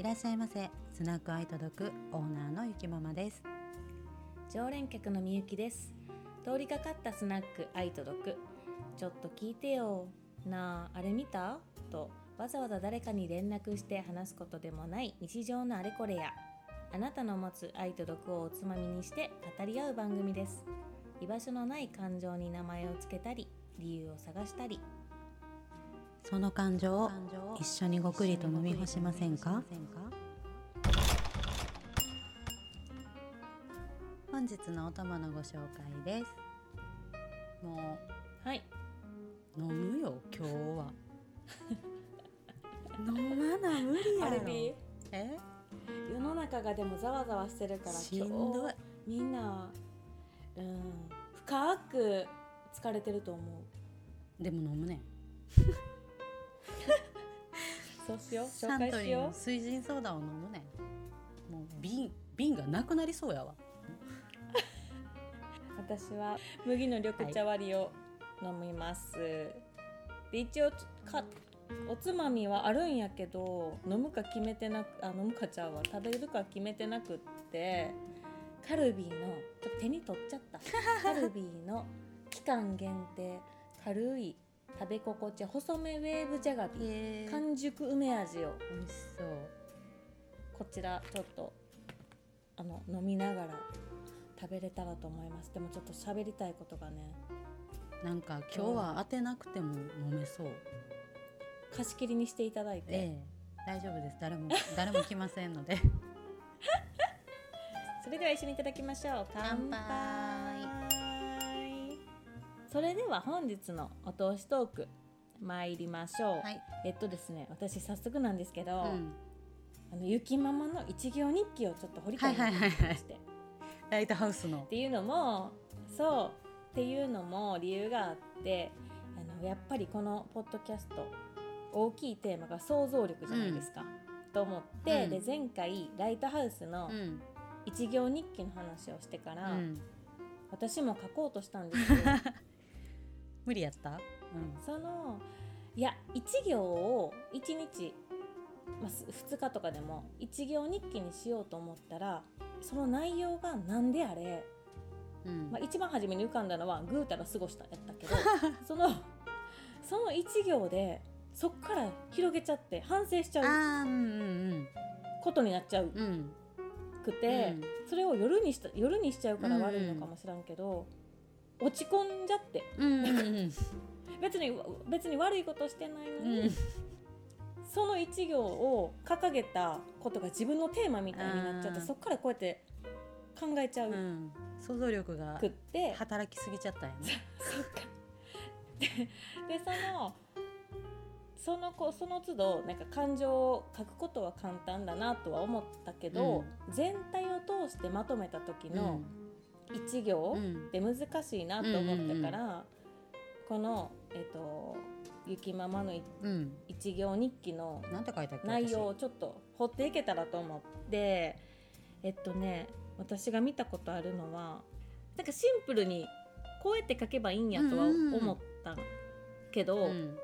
いらっしゃいませ。スナックアイ届くオーナーのゆきママです。常連客のみゆきです。通りかかったスナックアイ届く。ちょっと聞いてよ。なああれ見た？とわざわざ誰かに連絡して話すことでもない。日常のあれこれや。あなたの持つ愛と毒をおつまみにして語り合う番組です。居場所のない感情に名前をつけたり理由を探したり。その感情を一緒にごくりと飲み干しませんか？本日のお供のご紹介です。もはい、う飲むよ今日は。飲まな無理やろ。え？世の中がでもざわざわしてるからしん今どい。日みんなうん深く疲れてると思う。でも飲むねん そうしよう。紹介しよう。水人ソーダを飲むね。んもう瓶瓶がなくなりそうやわ。私は麦の緑茶割りを飲みます、で一応かおつまみはあるんやけど飲むか決めてなくあ飲むかちゃうわ。食べるか決めてなくってカルビーのちょっと手に取っちゃった。カルビーの期間限定軽い食べ心地細めウェーブじゃがビへえ完熟梅味を。美味しそう。こちらちょっとあの飲みながら食べれたらと思います。でもちょっと喋りたいことがね。なんか今日は当てなくても飲めそう。貸し切りにしていただいて、ええ。大丈夫です。誰も 誰も来ませんので。それでは一緒にいただきましょう。乾杯それでは本日のお通しトーク参りましょう、はい、えっとですね私早速なんですけど、うん、あのゆきママの一行日記をちょっと掘りたいなと思いまして、ライトハウスの。っていうのもそう。っていうのも理由があってあのやっぱりこのポッドキャスト大きいテーマが想像力じゃないですか、と思って、うん。で前回ライトハウスのうん。一行日記の話をしてから、うん、私も書こうとしたんですよ 無理やった、うん、そのいや一行を1日、まあ、す2日とかでも一行日記にしようと思ったらその内容が何であれ？うん。まあ、一番初めに浮かんだのはぐうたら過ごしたやったけど そのその一行でそっから広げちゃって反省しちゃうことになっちゃううん。うん。くて、それを夜にした夜にしちゃうから悪いのかもしらんけど、落ち込んじゃって。うんうんうん。うん別に別に悪いことしてないのに、うん。その一行を掲げたことが自分のテーマみたいになっちゃってそっからこうやって考えちゃう。うん。想像力がくって、働きすぎちゃったよね。そっか。ででそのその子その都度なんか感情を書くことは簡単だなとは思ったけど、全体を通してまとめた時のうんって難しいなと思ったから、このえっとゆきママのいうん。一行日記の内容をちょっと掘っていけたらと思ってえっとね私が見たことあるのはなんかシンプルにこうやって書けばいいんやとは思ったけど、私うん。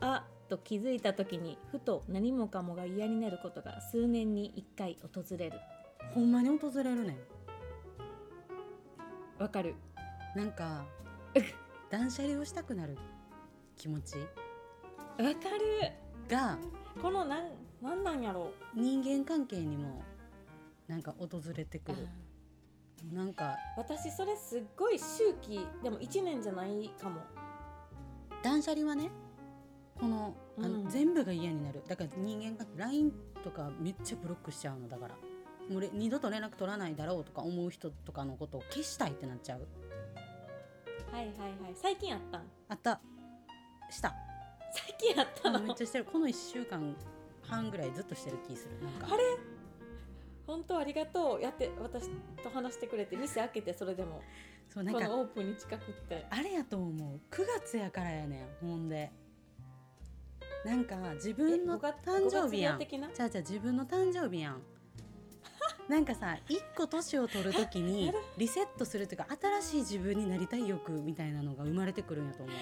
あと気づいた時にふと何もかもが嫌になることが数年に1回訪れる。ほんまに訪れるねんわかる。なんか 断捨離をしたくなる気持ちわかる。がこのなんなんなんやろ？人間関係にもなんか訪れてくる。なんか私それすっごい周期でも1年じゃないかも。断捨離はねこのあの、うん。全部が嫌になる。だから人間が LINE とかめっちゃブロックしちゃうのだからもうれ二度と連絡取らないだろうとか思う人とかのことを消したいってなっちゃう。はいはいはい。最近あったん？あった。した。最近あったあの？のめっちゃしてる。この1週間半ぐらいずっとしてる気する。なんか。あれ？本当ありがとう。やって私と話してくれて。店開けてそれでも。こそうなんか。のオープンに近くって。あれやと思う。9月やからやねん。ほんで。なんか自分の誕生日やん。じゃあじゃあ自分の誕生日やんなんかさ一個年を取るときにリセットするというか新しい自分になりたい欲みたいなのが生まれてくるんやと思う。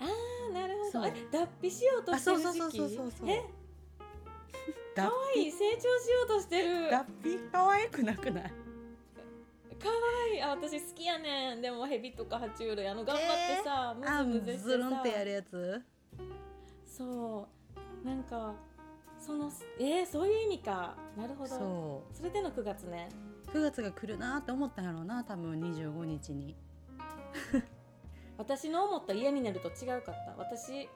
あーなるほそう。どえ脱皮しようとしてる時期？あそうそうそうそうそう。え？脱可愛い成長しようとしてる？脱皮可愛くなくない？可愛い。あ私好きやねん。でもヘビとか爬虫類あの頑張ってさ、あムズムズしてズルンさってやるやつ？そう。なんかそのえー、そういう意味か。なるほど。そそれでの9月ね。う9月が来るなって思ったんやろうな多分25日に。私の思った嫌になると違うかった。私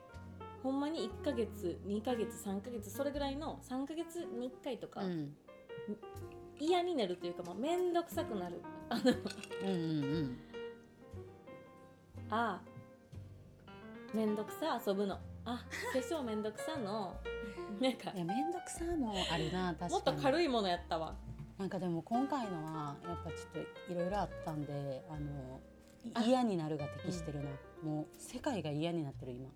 ほんまに1ヶ月2ヶ月3ヶ月それぐらいの3ヶ月に1回とか、うん。嫌になるというかもう面倒くさくなる。うんうんうん。あ面倒くさ遊ぶのあ化粧面倒くさの？なんか。いや面倒くさもあるな確かに。もっと軽いものやったわ。なんかでも今回のはやっぱちょっといろいろあったんであの嫌になるが適してるな、もう世界が嫌になってる今。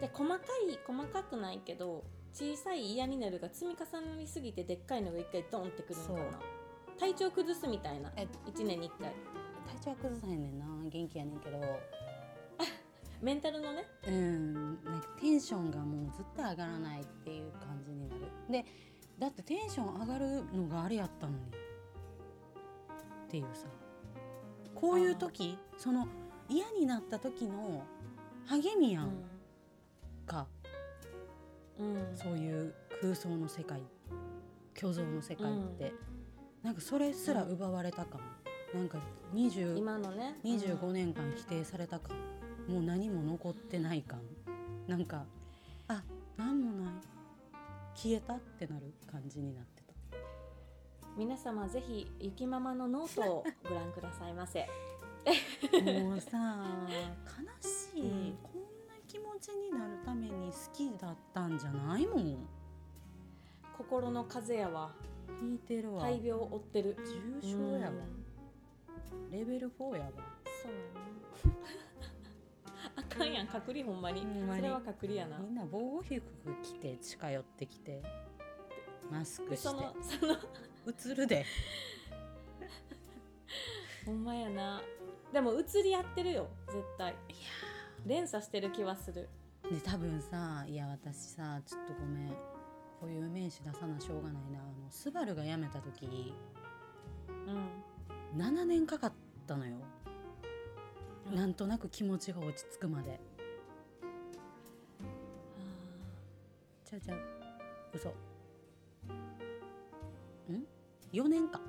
で細かい細かくないけど小さい嫌になるが積み重なりすぎてでっかいのが一回ドンってくるのかな。体調崩すみたいな。え1年に1回。体調は崩さへんねんな。元気やねんけどメンタルのね。うんなんかテンションがもうずっと上がらないっていう感じになる。でだってテンション上がるのがあれやったのに。っていうさ。こういう時その嫌になった時の励みやん。か、うん、うん、そういう空想の世界。虚像の世界って、なんかそれすら奪われたかも、なんか20今のね。25年間否定された感もう何も残ってない感。なんかあ。何もない。消えたってなる感じになってた。皆様ぜひゆきママのノートをご覧くださいませ。もうさ悲しい、うん。こんな気持ちになるために好きだったんじゃないもん。心の風やわ。引いてるわ。大病を負ってる。重症やわ。うん。レベル4やわ。そうやねあかんやん隔離ほんまに。ほんまに。それは隔離やな。みんな防護服着て近寄ってきてマスクして。のその。映るで。ほんまやな。でも移り合ってるよ絶対。連鎖してる気はする。で多分さいや私さちょっとごめん。こういう名詞出さなしょうがないな。あのスバルが辞めた時。うん。7年かかったのよ、うんなんとなく気持ちが落ち着くまで。ちゃうちゃう嘘。ん？4年か。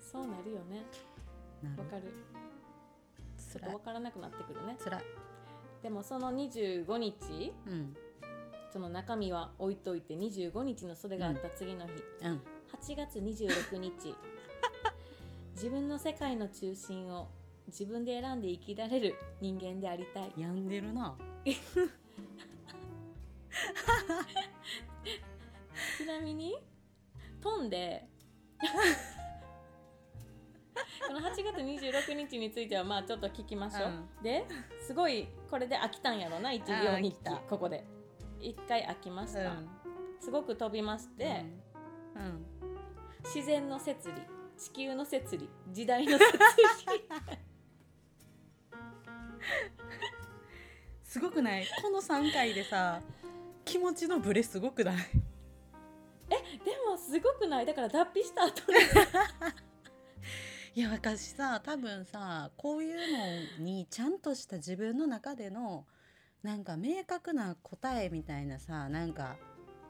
そうなるよね。わかる。ちょっとわからなくなってくるね。つらい。でもその25日うん。その中身は置いといて25日のそれがあった次の日、うん。8月26日自分の世界の中心を自分で選んで生きられる人間でありたい。病んでるな。ちなみに飛んでこの8月26日についてはまあちょっと聞きましょう、うん。ですごいこれで飽きたんやろな一行日記あー飽きた。ここで。一回飽きました、すごく飛びまして、うん、うん。自然の摂理地球の摂理時代の摂理。すごくない？この3回でさ気持ちのブレすごくない？でもすごくない？だから脱皮した後に いや私さ多分さこういうのにちゃんとした自分の中でのなんか明確な答えみたいなさなんか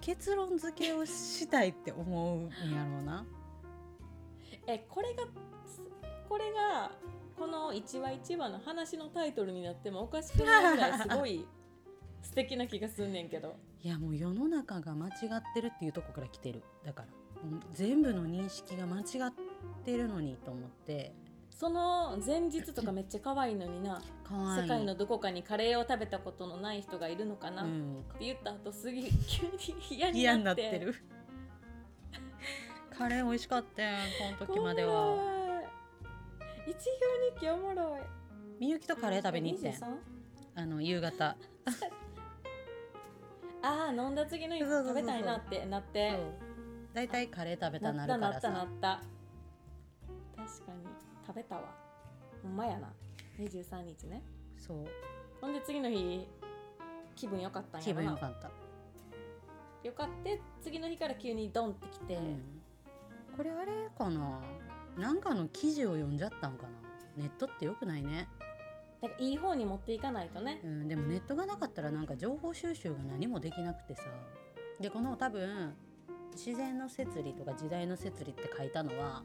結論付けをしたいって思うんやろうな。えこれがこれがこの1話1話の話のタイトルになってもおかしくないぐらいすごい 素敵な気がすんねんけど。いやもう世の中が間違ってるっていうとこから来てる。だから全部の認識が間違ってるのにと思って。その前日とかめっちゃ可愛いのにな。世界のどこかにカレーを食べたことのない人がいるのかな、っうん、て言った後すげえ急に 嫌になってるカレー美味しかったやんこの時までは。一行日記おもろいみゆきとカレー食べに行ってん。23? あの夕方。ああ飲んだ次の日食べたいなってなって。だいたいカレー食べたなるからさ。ったなった確かに。食べたわ。ほんまやな。23日ね。そう。ほんで次の日気分良かったんやな。分良かった、よかって次の日から急にドンってきて、うんこれあれかな？なんかの記事を読んじゃったんかな？ネットってよくないね、なんかいい方に持っていかないとね。うん、でもネットがなかったらなんか情報収集が何もできなくてさ。でこの多分自然の摂理とか時代の摂理って書いたのは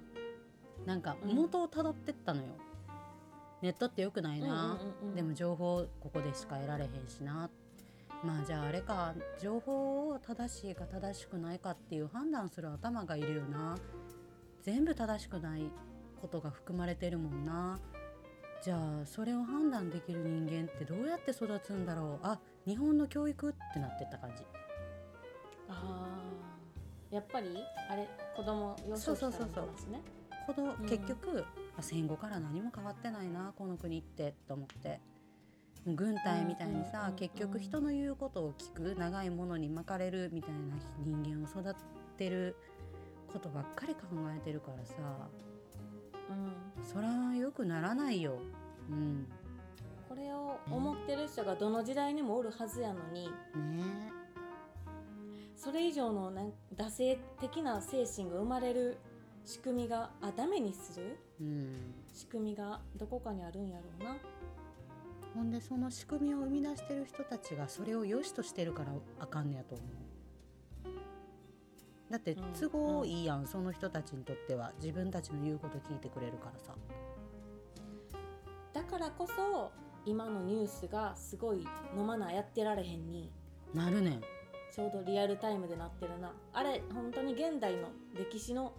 なんかうん。元をたどってったのよ、ネットってよくないな、うんうんうんうん。でも情報ここでしか得られへんしな。まあじゃああれか。情報を正しいか正しくないかっていう判断する頭がいるよな全部正しくないことが含まれてるもんな。じゃあそれを判断できる人間ってどうやって育つんだろう。あ日本の教育ってなってった感じ。あー。やっぱりあれ子供幼少期からのそうそうそう話ねこのうん。結局、あ戦後から何も変わってないなこの国ってと思って。軍隊みたいにさ、うんうんうんうん結局人の言うことを聞く長いものに巻かれるみたいな人間を育ってることばっかり考えてるからさ。うん。それはよくならないよ。うん、これを思ってる人がどの時代にもおるはずやのに。ね。それ以上のなん惰性的な精神が生まれる仕組みがあダメにする？うん、仕組みがどこかにあるんやろうな。ほんでその仕組みを生み出してる人たちがそれを良しとしてるからあかんねやと思う。だってうん都合いいやん、その人たちにとっては。自分たちの言うこと聞いてくれるからさ。だからこそ今のニュースがすごい飲まなやってられへんに。なるねん。ちょうどリアルタイムでなってるな。あれ本当に現代の歴史の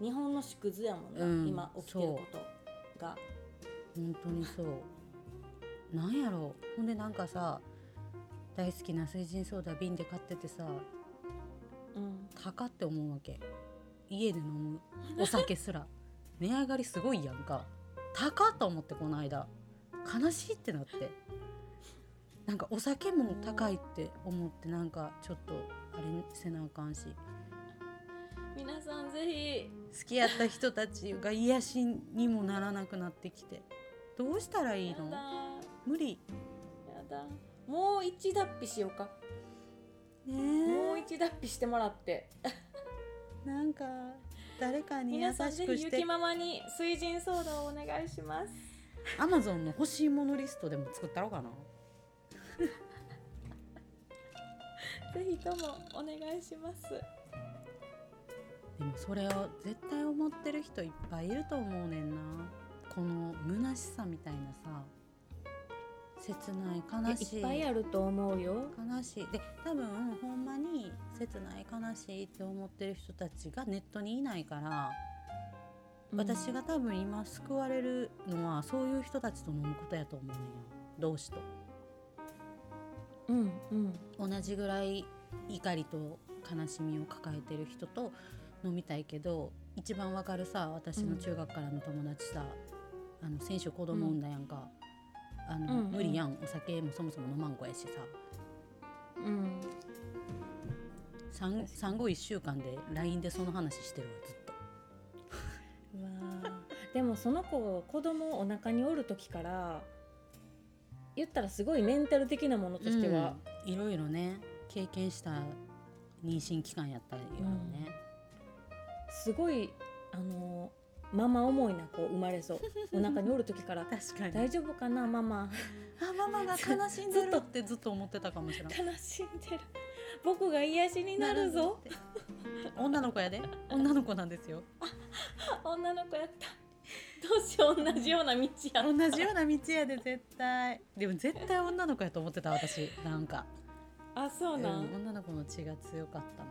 日本の縮図やもんな、うん今起きてることが。本当にそう。なんやろう。ほんでなんかさ大好きな水神ソーダ瓶で買っててさうん高って思うわけ。家で飲む。お酒すら。値上がりすごいやんか。高っと思ってこの間。悲しいってなって。なんかお酒も高いって思ってなんかちょっとあれせなあかんし。皆さんぜ好きやった人たちが癒しにもならなくなってきて。どうしたらいいの？無理。やだ。もう一脱皮しようか、ねもう一脱皮してもらって。なんか誰かに優しくして。ぜひゆきママに水神ソーダをお願いします。アマゾンの欲しいものリストでも作ったろうかな。ぜひともお願いします。でもそれを絶対思ってる人いっぱいいると思うねんな。この虚しさみたいなさ切ない。悲しい。いっぱいあると思うよ。悲しい。で多分ほんまに切ない悲しいって思ってる人たちがネットにいないから、私が多分今救われるのはそういう人たちと飲むことやと思うねんよ同士と。うんうん。同じぐらい怒りと悲しみを抱えてる人と飲みたいけど一番わかるさ私の中学からの友達さ、あの先週子供産んだやんか、あのうんうん。無理やん。お酒もそもそも飲まん子やしさ。うん。産産後1週間で LINE でその話してるわずっと。うわー。でもその子子供お腹におる時から言ったらすごいメンタル的なものとしては、うん。いろいろね経験した妊娠期間やったよね、すごいあのママ思いな子生まれそう。お腹におる時から確かに。大丈夫かなママ。あママが 悲しんでる。ってずっと思ってたかもしれない悲しんでる。僕が癒しになるぞ。女の子やで。女の子なんですよ。女の子やった。どうしよう同じような道や同じような道やで絶対。でも絶対女の子やと思ってた私。なんか。あそうなん、うん女の子の血が強かった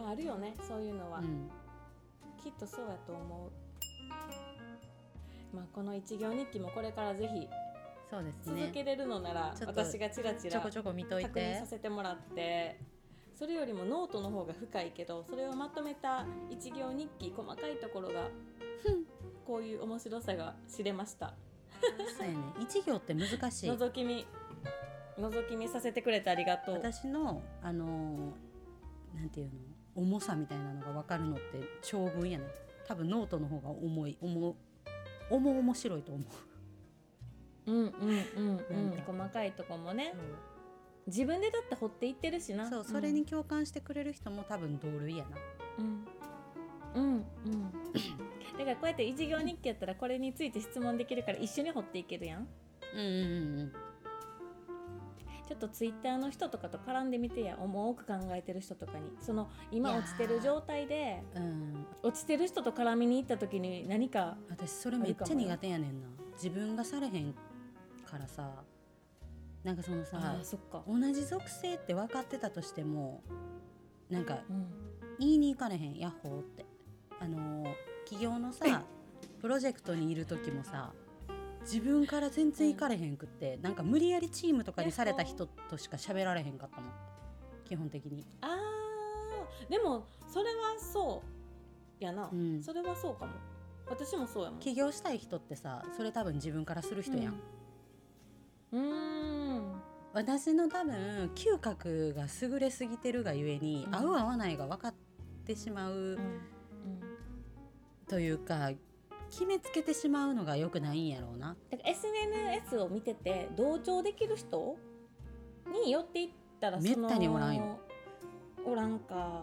まああるよねそういうのは、うん、きっとそうやと思う。まあこの一行日記もこれからぜひそうです続ねけれるのなら、ちょっと私がチラチラちょこちょこ見といて。確認させてもらってそれよりもノートの方が深いけどそれをまとめた一行日記細かいところがこういう面白さが知れました。そうやね。一行って難しい。覗き見覗き見させてくれてありがとう。私のあのーなんていうの？重さみたいなのが分かるのって長文やね多分ノートの方が重い。重重面白いと思う。うんうんうんうん。細かいとこもね。自分でだって掘っていってるしな。そうそれに共感してくれる人も多分同類やな。うん。うんうん だからこうやって一行日記やったらこれについて質問できるから一緒に掘っていけるやんうんうんうんちょっとツイッターの人とかと絡んでみてや重く考えてる人とかに。その今落ちてる状態でうん。うん落ちてる人と絡みに行った時に何か私それめっちゃ苦手やねんな。自分がされへんからさ。なんかそのさあーそっか。同じ属性って分かってたとしてもなんかうん。言いに行かれへん。ヤッホーって。あのー企業のさ プロジェクトにいる時もさ自分から全然行かれへんくって、なんか無理やりチームとかにされた人としか喋られへんかったもん。基本的に。あー。でもそれはそうやな、うん。それはそうかも。私もそうやもん。起業したい人ってさそれ多分自分からする人やん、うん。私の多分嗅覚が優れすぎてるがゆえに、うん。合う合わないが分かってしまううん。というか決めつけてしまうのが良くないんやろうな。だから SNS を見てて同調できる人に寄っていったらそのめったにおらんよ。おらんか、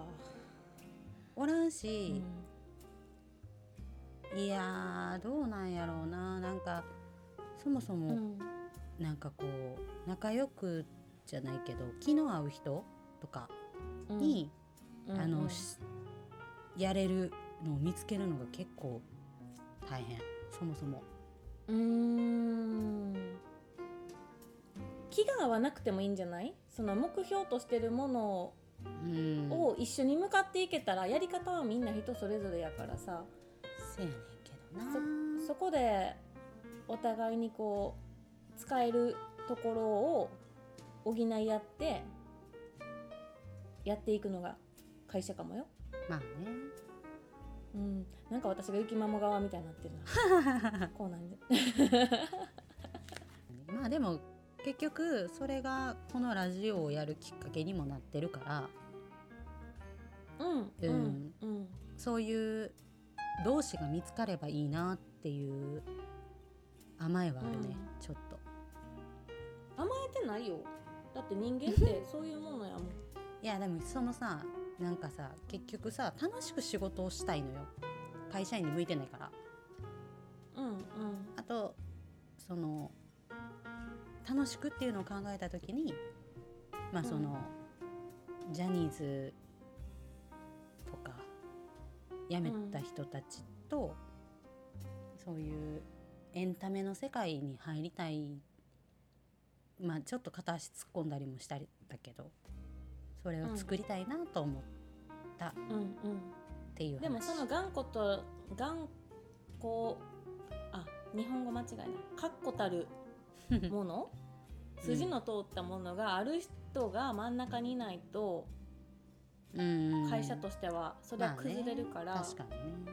おらんうし、いやーどうなんやろうな。なんかそもそもうん。なんかこう仲良くじゃないけど気の合う人とかに、うんうん。あのしやれるのを見つけるのが結構大変。そもそも。うーん。気が合わなくてもいいんじゃない？その目標としてるものうん。を一緒に向かっていけたらやり方はみんな人それぞれやからさ。せやねんけどな。そこでお互いにこう使えるところを補い合ってやっていくのが会社かもよ。まあねうん、なんか私が雪マモ側みたいになってるな。こうなんで。まあでも結局それがこのラジオをやるきっかけにもなってるから。うん。ううん。んうん。そういう同士が見つかればいいなっていう甘えはあるね、うん。ちょっと。甘えてないよ。だって人間ってそういうものやもん。いやでもそのさなんかさ結局さ楽しく仕事をしたいのよ。会社員に向いてないから。うんうん。あとその楽しくっていうのを考えた時にまあその、ジャニーズとか辞めた人たちと、そういうエンタメの世界に入りたい。まあちょっと片足突っ込んだりもしたりだけどそれを作りたいなと思ったっうんうん。ていう話、でもその頑固と頑固あ日本語間違いな。い確固たる もの？筋の通ったものがある人が真ん中にいないとうん。会社としてはそれは崩れるから、まあね。確かにね。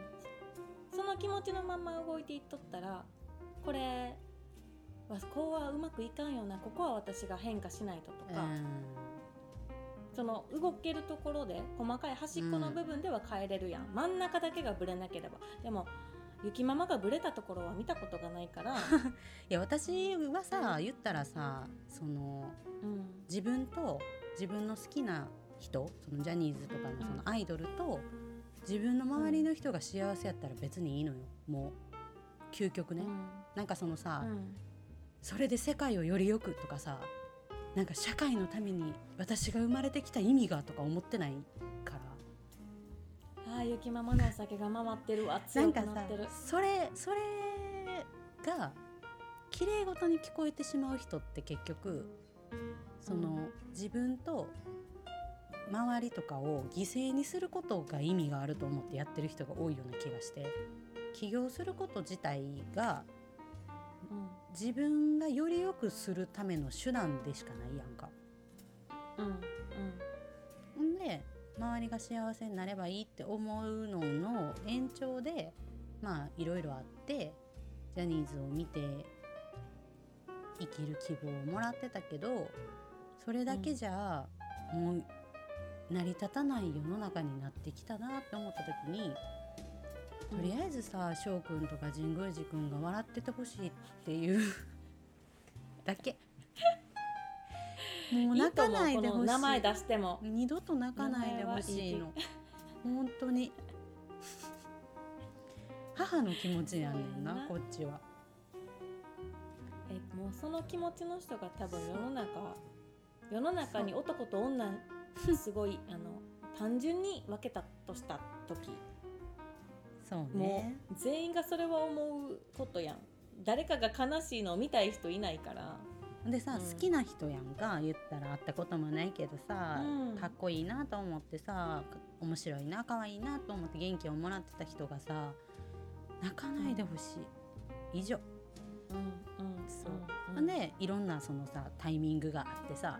その気持ちのまま動いていっとったらこれはこうはうまくいかんよな。ここは私が変化しないととか、その動けるところで細かい端っこの部分では変えれるやん、真ん中だけがブレなければ。でも雪ママがブレたところは見たことがないから、いや私はさ言ったらさそのうん。自分と自分の好きな人そのジャニーズとかのそのアイドルと自分の周りの人が幸せやったら別にいいのよ。もう究極ね、なんかそのさ、うん。それで世界をよりよくとかさなんか社会のために私が生まれてきた意味がとか思ってないから。ああ雪ママのお酒が回ってる。わな強くなってる。それそれが綺麗事に聞こえてしまう人って結局その、うん。自分と周りとかを犠牲にすることが意味があると思ってやってる人が多いような気がして。起業すること自体が自分がより良くするための手段でしかないやんか。うんうん。ほん。で周りが幸せになればいいって思うのの延長でまあいろいろあってジャニーズを見て生きる希望をもらってたけどそれだけじゃ、もう成り立たない世の中になってきたなって思った時にとりあえずさ翔くんとか神宮寺くんが笑っててほしいっていう だけ。もう泣かないでほしい。名前出しても。二度と泣かないでほしいの。本当に。母の気持ちやねんなこっちは。えもうその気持ちの人が多分世の中世の中に男と女 すごいあの単純に分けたとした時そうもねう全員がそれは思うことやん。誰かが悲しいのを見たい人いないから。でさ、うん。好きな人やんか言ったら会ったこともないけどさ、うん。かっこいいなと思ってさか面白いな可愛いなと思って元気をもらってた人がさ泣かないでほしい。以上、うんうんそううん。でいろんなそのさタイミングがあってさ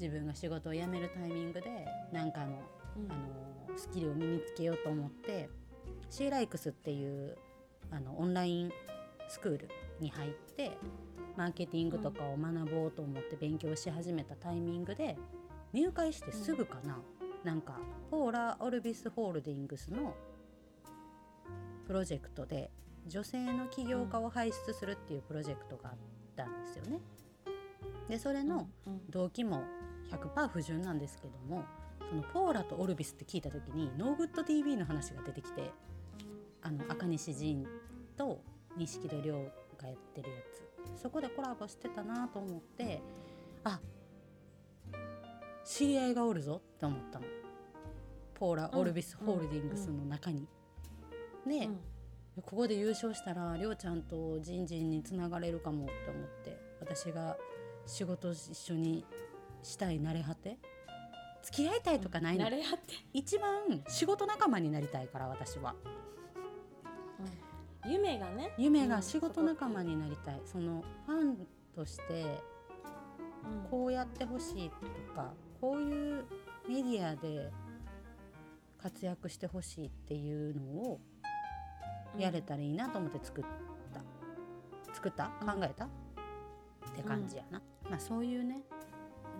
自分が仕事を辞めるタイミングでなんかのうん。あのスキルを身につけようと思ってシーライクスっていうあのオンラインスクールに入ってマーケティングとかを学ぼうと思って勉強し始めたタイミングで入会してすぐかな、なんかポーラ・オルビス・ホールディングスのプロジェクトで女性の起業家を輩出するっていうプロジェクトがあったんですよね。でそれの、うん動機も100%不純なんですけどもそのポーラとオルビスって聞いた時にノーグッド TV の話が出てきてあの赤西仁と錦戸亮がやってるやつ。そこでコラボしてたなと思ってあ知り合いがおるぞって思ったの。ポーラ・オルビス・ホールディングスの中に。で、うん。ここで優勝したらりょうちゃんとジンジンにつながれるかもって思って私が仕事一緒にしたい慣れ果て？付き合いたいとかないの、慣れ合って、一番仕事仲間になりたいから私は。うん夢がね夢が仕事仲間になりたい、そのファンとしてうん。こうやってほしいとかこういうメディアで活躍してほしいっていうのをやれたらいいなと思って作った。作った？うん。考えた、って感じやな、まあそういうね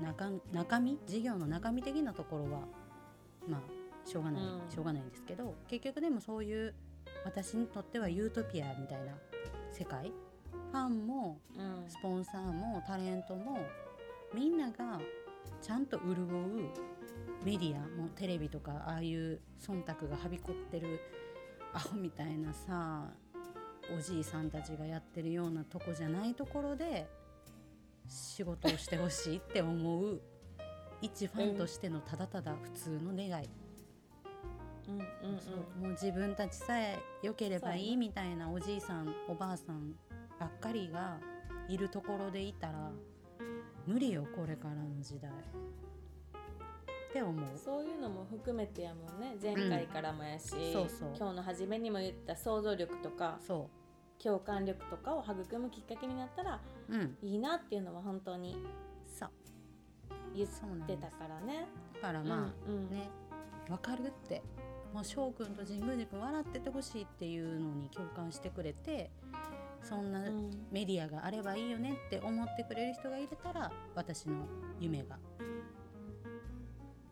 中中身？事業の中身的なところはまあしょうがない、うん。しょうがないんですけど結局でもそういう私にとってはユートピアみたいな世界。ファンもうん。スポンサーもタレントもみんながちゃんと潤うメディアもテレビとかああいう忖度がはびこってるアホみたいなさおじいさんたちがやってるようなとこじゃないところで仕事をしてほしいって思う一ファンとしてのただただ普通の願い、もう自分たちさえ良ければいいみたいなおじいさんおばあさんばっかりがいるところでいたら無理よこれからの時代。って思う。そういうのも含めてやもんね。前回からもやし、そうそう。今日の初めにも言った想像力とかそ共感力とかを育むきっかけになったらううん。いいなっていうのは本当にそう。言ってたからね。だからまあ、うんうん。ねわかるってもう翔くんと神宮寺君笑っててほしいっていうのに共感してくれてそんなうん。メディアがあればいいよねって思ってくれる人がいれたら私の夢が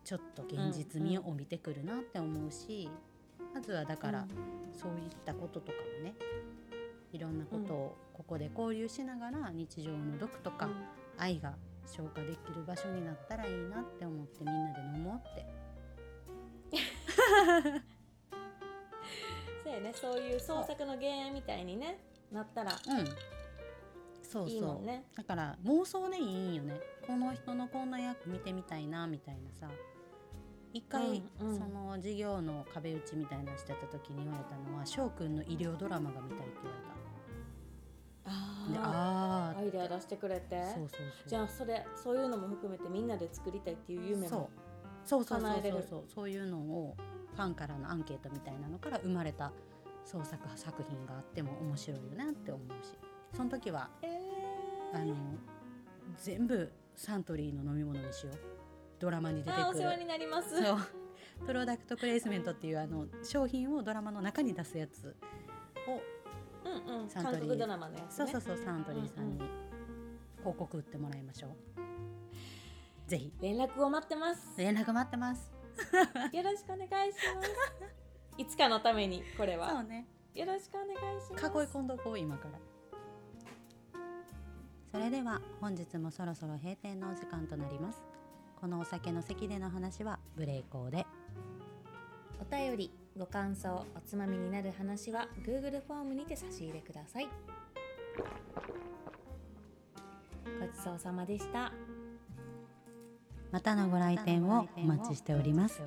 ちょっと現実味を帯びてくるなって思うし、まずはだから、そういったこととかもねいろんなことをここで交流しながら日常の毒とか愛が消化できる場所になったらいいなって思ってみんなで飲もうって そうやねそういう創作の原案みたいにねなったらうん。そうそう。いいもんね。だから妄想でいいんよね。この人のこんな役見てみたいなみたいなさ。一回、うんうん。その授業の壁打ちみたいなのしてた時に言われたのは翔くんの医療ドラマが見たいって言われたであああアイデア出してくれて。あそうそうそう。じゃあそれそういうのも含めてみんなで作りたいっていう夢も。そうそうそうそうそう。そういうのをファンからのアンケートみたいなのから生まれた創作作品があっても面白いよねって思うし。その時はえー。あの全部サントリーの飲み物にしよう。ドラマに出てくる。お世話になります。そう。プロダクトプレイスメントっていうあの商品をドラマの中に出すやつをうんうん。サントリー。そうそうそうサントリーさんに広告売ってもらいましょうぜひ。連絡を待ってます。連絡待ってますよろしくお願いします。いつかのためにこれは。そうね。よろしくお願いします。囲い込んどこう今から。それでは本日もそろそろ閉店のお時間となります。このお酒の席での話は無礼講で。お便りご感想おつまみになる話は Google フォームにて差し入れください。ごちそうさまでしたまたのご来店をお待ちしております。